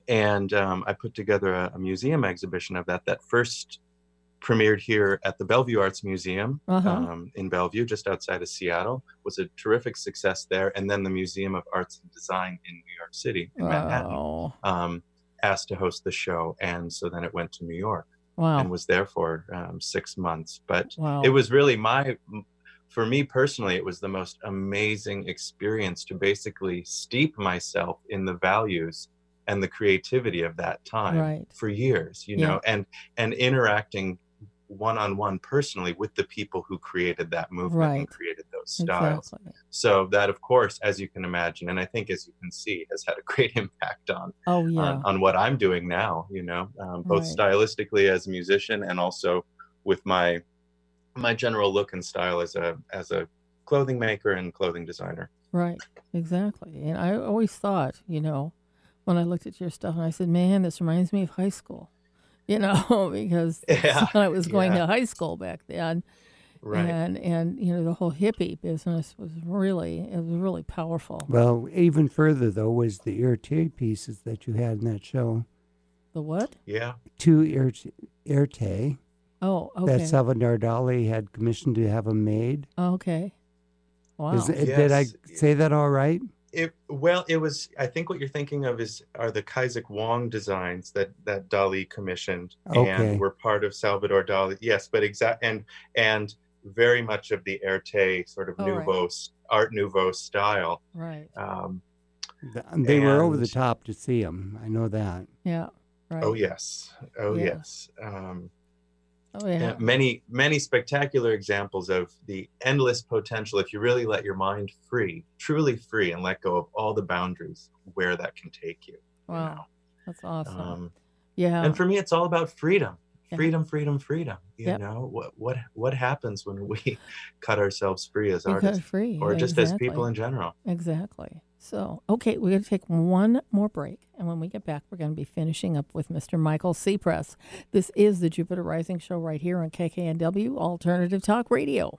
And um, I put together a, a museum exhibition of that that first premiered here at the Bellevue Arts Museum Uh-huh. um, in Bellevue, just outside of Seattle. Was a terrific success there. And then the Museum of Arts and Design in New York City, in Manhattan, Oh. um, asked to host the show. And so then it went to New York Wow. and was there for um, six months. But Wow. it was really my for me personally it was the most amazing experience to basically steep myself in the values and the creativity of that time Right. for years you Yeah. know and and interacting one-on-one personally with the people who created that movement and created those styles Exactly. so that of course as you can imagine and i think as you can see has had a great impact on Oh yeah. on, on what I'm doing now, you know, um, both Right. stylistically as a musician and also with my my general look and style as a as a clothing maker and clothing designer. Right, exactly. And I always thought, you know, when I looked at your stuff, and I said, "Man, this reminds me of high school," you know, because Yeah, when I was going yeah. to high school back then, Right. and and you know the whole hippie business was really it was really powerful. Well, even further though was the ear Erte pieces that you had in that show. The what? Yeah. Two Erte, Erte Oh, okay. that okay. Salvador Dali had commissioned to have them made. Oh, okay. Wow. Is it- Did I say that all right? It, well, it was. I think what you're thinking of is are the Kaisik Wong designs that that Dali commissioned Okay. and were part of Salvador Dali. Yes, but exact and and very much of the Erte sort of Oh. Nouveau s- Art Nouveau style. right. Um, Th- They were over the top to see them. I know that. Yeah. Right. Oh yes, oh Yeah. yes. Um, Oh yeah. yeah, many many spectacular examples of the endless potential if you really let your mind free, truly free, and let go of all the boundaries where that can take you. you Wow. know? That's awesome. Um, yeah. and for me, it's all about freedom, freedom, freedom, freedom. You Yep. know what what what happens when we cut ourselves free as You artists, free, or just as people in general. Exactly. So, okay, we're going to take one more break. And when we get back, we're going to be finishing up with Mr. Michael Cepress. This is the Jupiter Rising Show right here on KKNW Alternative Talk Radio.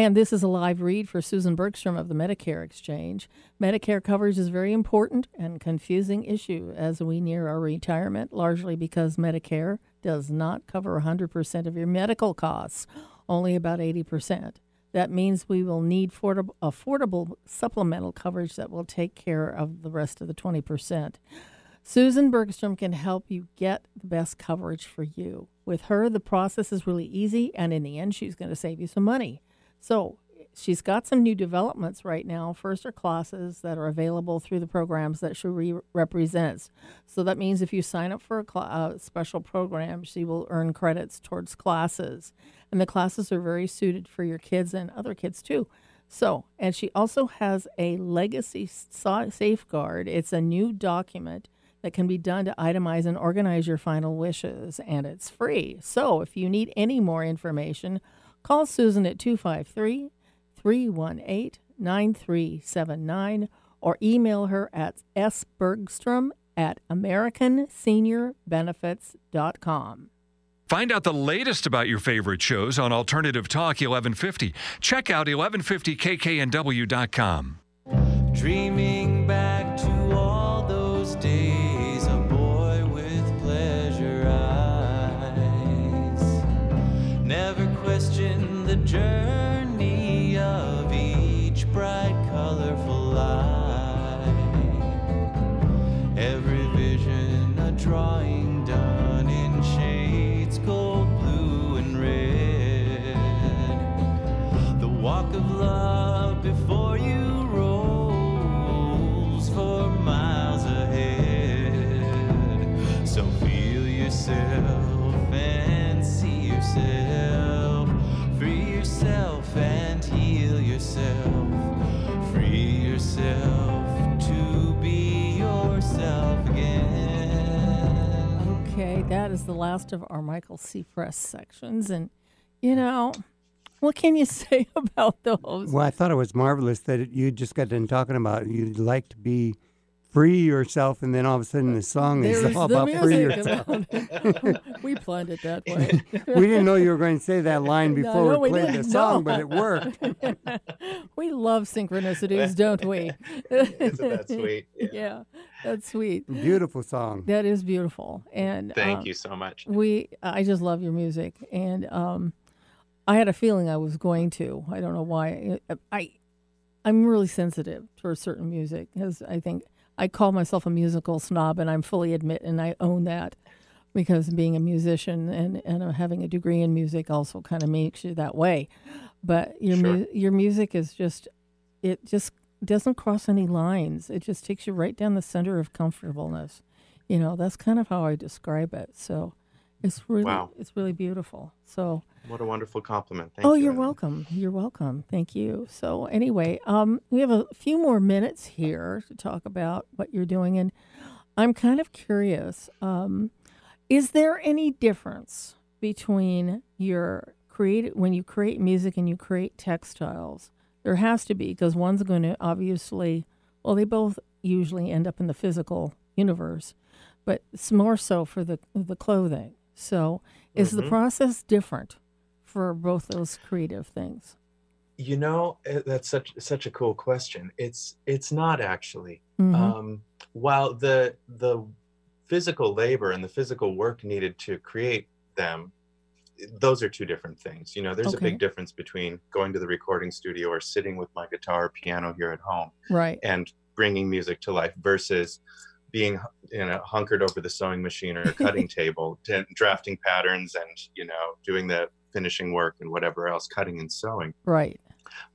And this is a live read for Susan Bergstrom of the Medicare Exchange. Medicare coverage is a very important and confusing issue as we near our retirement, largely because Medicare does not cover 100% of your medical costs, only about 80%. That means we will need affordable, affordable supplemental coverage that will take care of the rest of the 20%. Susan Bergstrom can help you get the best coverage for you. With her, the process is really easy, and in the end, she's going to save you some money. So, she's got some new developments right now. First are classes that are available through the programs that she re- represents. So that means if you sign up for a cl- uh, special program, she will earn credits towards classes. And the classes are very suited for your kids and other kids too. So, and she also has a legacy sa- safeguard. It's a new document that can be done to itemize and organize your final wishes, and it's free. So, if you need any more information, call Susan at 253 318 9379 or email her at sbergstrom at americanseniorbenefits.com. Find out the latest about your favorite shows on Alternative Talk 1150. Check out 1150kknw.com. Dreaming back to journey of each bright, colorful light. Every vision a drawing done in shades gold, blue, and red. The walk of life. That is the last of our Michael Cepress sections. And, you know, what can you say about those? Well, I thought it was marvelous that you just got done talking about you'd like to be free yourself, and then all of a sudden the song is all the about free yourself. about- we planned it that way. we didn't know you were going to say that line before no, we we played the song, No. but it worked. we love synchronicities, don't we? Isn't that sweet? Yeah. that's sweet. Beautiful song. That is beautiful. And Thank uh, you so much. We, I just love your music, and um, I had a feeling I was going to. I don't know why. I, I I'm really sensitive to certain music because I think I call myself a musical snob, and I'm fully admit and I own that because being a musician and and uh, having a degree in music also kind of makes you that way. But your mu- your music is just it just doesn't cross any lines. It just takes you right down the center of comfortableness. You know, that's kind of how I describe it. So it's really Wow. it's really beautiful. So What a wonderful compliment. Thank oh, you. you're welcome. You're welcome. Thank you. So anyway, um, we have a few more minutes here to talk about what you're doing, and I'm kind of curious. Um, is there any difference between your create when you create music and you create textiles? There has to be because one's going to obviously, well, they both usually end up in the physical universe, but it's more so for the the clothing. So, is the Mhm. process different for both those creative things? You know, eh, that's such such a cool question. It's it's not actually. Mhm. Um, while the the physical labor and the physical work needed to create them, those are two different things. You know, there's a big difference between going to the recording studio or sitting with my guitar or piano here at home Right. and bringing music to life versus being you know hunkered over the sewing machine or cutting table t- drafting patterns and you know doing the finishing work and whatever else cutting and sewing. Right.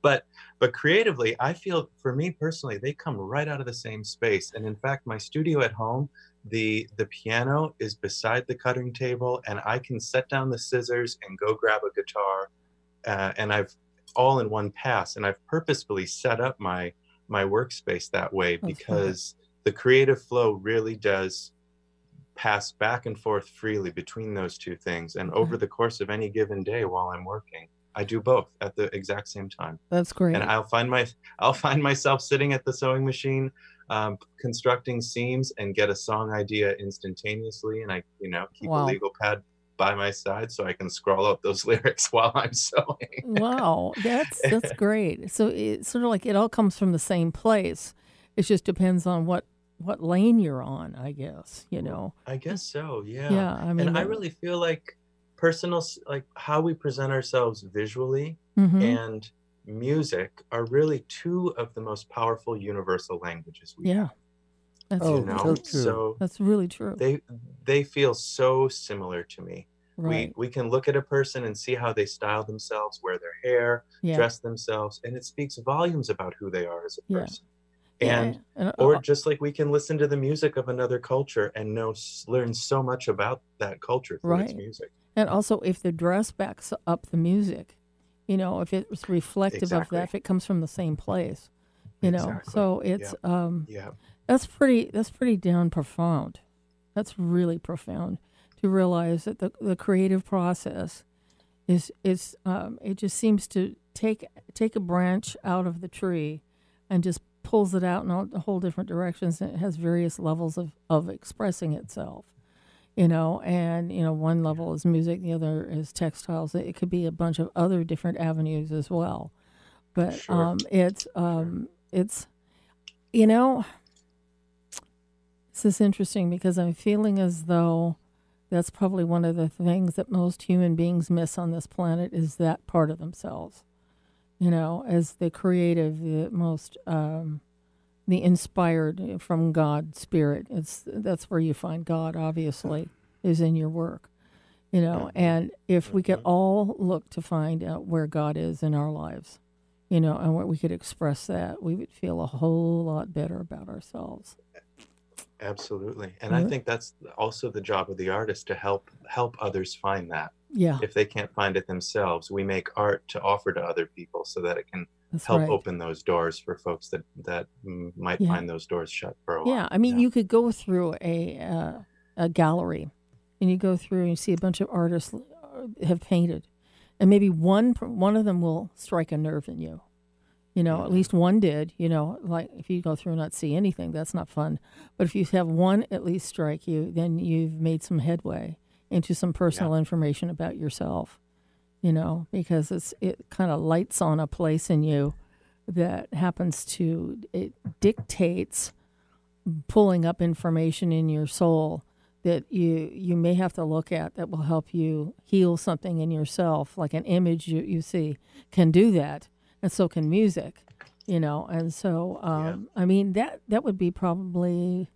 but but creatively i feel for me personally they come right out of the same space. And in fact my studio at home the the piano is beside the cutting table and i can set down the scissors and go grab a guitar uh, and i've all in one pass. And i've purposefully set up my my workspace that way because the creative flow really does pass back and forth freely between those two things and over the course of any given day while i'm working i do both at the exact same time That's great. and i'll find my i'll find myself sitting at the sewing machine um, constructing seams and get a song idea instantaneously and i you know keep Wow. a legal pad by my side so i can scroll out those lyrics while i'm sewing wow, that's that's great. So it's sort of like it all comes from the same place. It just depends on what what lane you're on, I guess. You know. I guess so. Yeah. Yeah, I mean, and I really feel like personal, like how we present ourselves visually Mhm. and music are really two of the most powerful universal languages we Yeah. That's Oh, you know. so true. So that's really true. they they feel so similar to me. Right. We we can look at a person and see how they style themselves, wear their hair, Yeah. dress themselves, and it speaks volumes about who they are as a Yeah. person. Yeah, And and, uh, or just like we can listen to the music of another culture and know learn so much about that culture through its music. And also, if the dress backs up the music, you know, if it's reflective of that, if it comes from the same place, you know, Exactly. so it's yeah. um, Yep. that's pretty that's pretty down profound. That's really profound to realize that the the creative process is is um, it just seems to take take a branch out of the tree and just pulls it out in all the whole different directions and it has various levels of, of expressing itself you know and you know one level is music the other is textiles. It could be a bunch of other different avenues as well. But Sure. um it's um it's you know this is interesting because i'm feeling as though that's probably one of the things that most human beings miss on this planet is that part of themselves you know as the creative the most um the inspired from god spirit it's that's where you find god obviously is in your work you know and if we could all look to find out where god is in our lives you know, and where we could express that, we would feel a whole lot better about ourselves. Absolutely. And I think that's also the job of the artist to help help others find that. Yeah. If they can't find it themselves, we make art to offer to other people so that it can That's help right. open those doors for folks that that might Yeah. find those doors shut for a while. Yeah, I mean, you could go through a uh, a gallery, and you go through and you see a bunch of artists uh, have painted, and maybe one one of them will strike a nerve in you. You know, at least one did. You know, like if you go through and not see anything, that's not fun. But if you have one at least strike you, then you've made some headway into some personal information about yourself. You know, because it's it kind of lights on a place in you that happens to it dictates pulling up information in your soul that you you may have to look at that will help you heal something in yourself like an image you, you see can do that and so can music you know and so um, i mean that that would be probably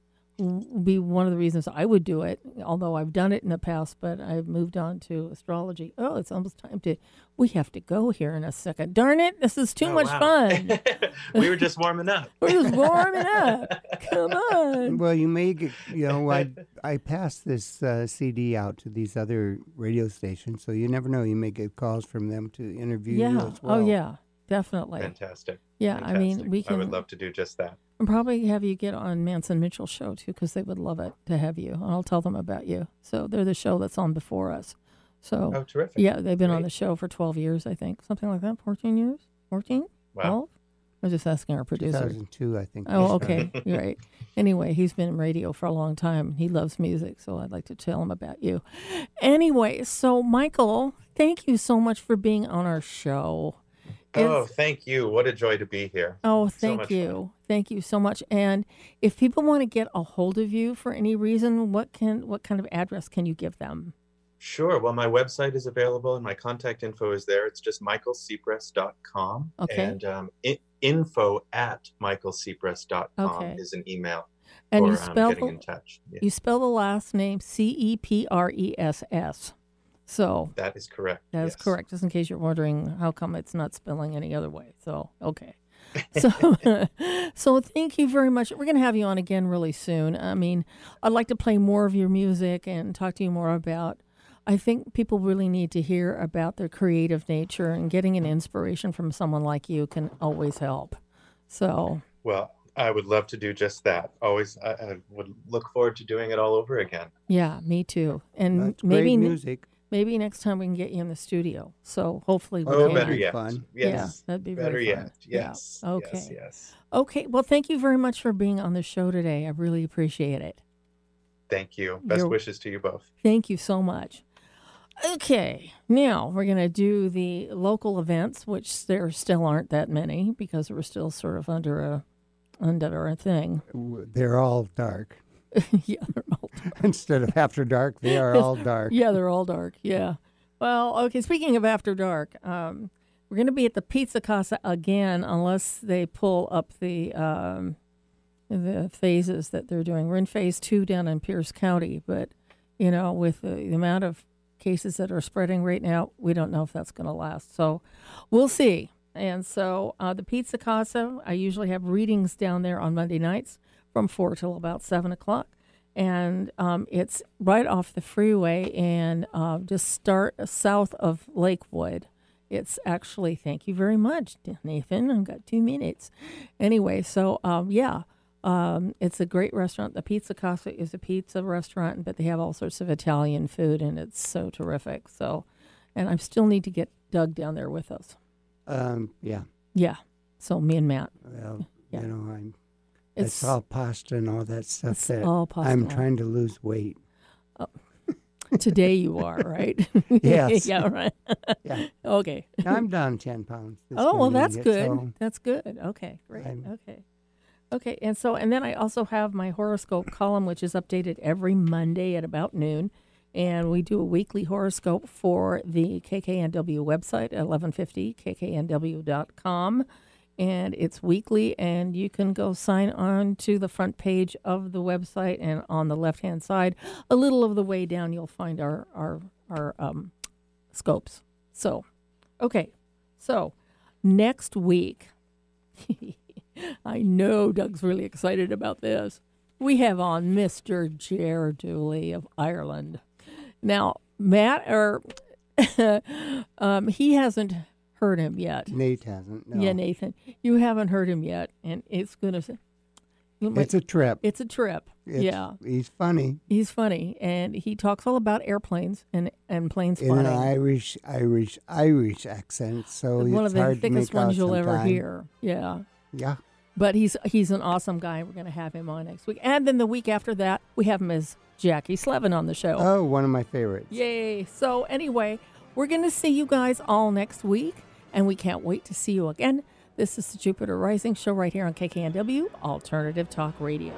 be one of the reasons I would do it, although I've done it in the past, but I've moved on to astrology. Oh, it's almost time to, we have to go here in a second. Darn it, this is too Oh, much wow. fun. we were just warming up. We're just warming up. Come on. Well, you may get, you know, I I passed this uh, CD out to these other radio stations, so you never know. You may get calls from them to interview you Yeah. as well. Oh, yeah. Definitely. Fantastic. Yeah, I mean, Fantastic. we I can would love to do just that. And probably have you get on Manson Mitchell's show too, because they would love it to have you. And I'll tell them about you. So they're the show that's on before us. So Oh, terrific. Yeah, they've been on the show for twelve years, I think, something like that. Fourteen years, 14? Wow. 12? I was just asking our producer. 2002, I think. Oh, okay, right. Anyway, he's been in radio for a long time. He loves music, so I'd like to tell him about you. Anyway, so Michael, thank you so much for being on our show. Oh, thank you. What a joy to be here. Oh, thank much you. fun. Thank you so much. And if people want to get a hold of you for any reason, what can what kind of address can you give them? Sure. Well, my website is available and my contact info is there. It's just michaelcepress.com. Okay. And um, info at michaelcepress.com Okay. is an email And for you um, getting the- in touch. Yeah, You spell the last name C E P R E S S. So that is correct. That is yes. correct, just in case you're wondering how come it's not spelling any other way. So, okay. So, so thank you very much. We're going to have you on again really soon. I mean, I'd like to play more of your music and talk to you more about. I think people really need to hear about their creative nature and getting an inspiration from someone like you can always help. So, Well, I would love to do just that. Always, I, I would look forward to doing it all over again. yeah, me too. And That's maybe great ne- music. Maybe next time we can get you in the studio. So hopefully we Oh, can. better yet. Fun. Yeah, that'd be better very yet. fun. Yeah. Yes. Okay. Yes. Yes. Okay. Well, thank you very much for being on the show today. I really appreciate it. Thank you. Best You're- wishes to you both. Thank you so much. Okay, now we're going to do the local events, which there still aren't that many because we're still sort of under a under a thing. They're all dark. yeah, they're all Instead of after dark, they are all dark. yeah, they're all dark. Yeah. Well, okay. Speaking of after dark, um, we're going to be at the Pizza Casa again, unless they pull up the um, the phases that they're doing. We're in phase two down in Pierce County, but you know, with the, the amount of cases that are spreading right now, we don't know if that's going to last. So we'll see. And so uh, the Pizza Casa, I usually have readings down there on Monday nights from four till about seven o'clock and um, it's right off the freeway and uh, just start south of Lakewood. It's actually, thank you very much, Nathan. I've got two minutes. Anyway, so um, yeah, um, it's a great restaurant. The Pizza Casa is a pizza restaurant, but they have all sorts of Italian food, and it's so terrific. So, and I still need to get Doug down there with us. Um, yeah. Yeah. So me and Matt. Well, Yeah. you know, I'm. It's- It's, all pasta and all that stuff It's that all pasta. I'm trying to lose weight. Oh, today you are right. Yes. yeah. Right. Yeah. Okay. I'm down 10 pounds. Oh well, that's yet, good. so That's good. Okay, great. I'm- Okay, okay. And so, and then I also have my horoscope column, which is updated every Monday at about noon, and we do a weekly horoscope for the KKNW website at 1150kknw.com, and it's weekly, and you can go sign on to the front page of the website, and on the left hand side, a little of the way down, you'll find our our our um, scopes. So, okay, so next week, I know Doug's really excited about this. We have on Mr. Ger Dooley of Ireland. Now, Matt, or um, he hasn't heard him yet. Nate hasn't. No. Yeah, Nathan, you haven't heard him yet, and it's gonna. It's a trip. It's a trip. It's- yeah, He's funny. he's funny, and he talks all about airplanes and and planes In an. Irish, Irish, Irish accent, so One of the thickest ones you'll ever hear. Yeah. Yeah. But he's he's an awesome guy. We're going to have him on next week, and then the week after that, we have him as Jackie Slevin on the show. Oh, one of my favorites. Yay! So anyway, we're going to see you guys all next week, and we can't wait to see you again. This is the Jupiter Rising Show right here on KKNW Alternative Talk Radio.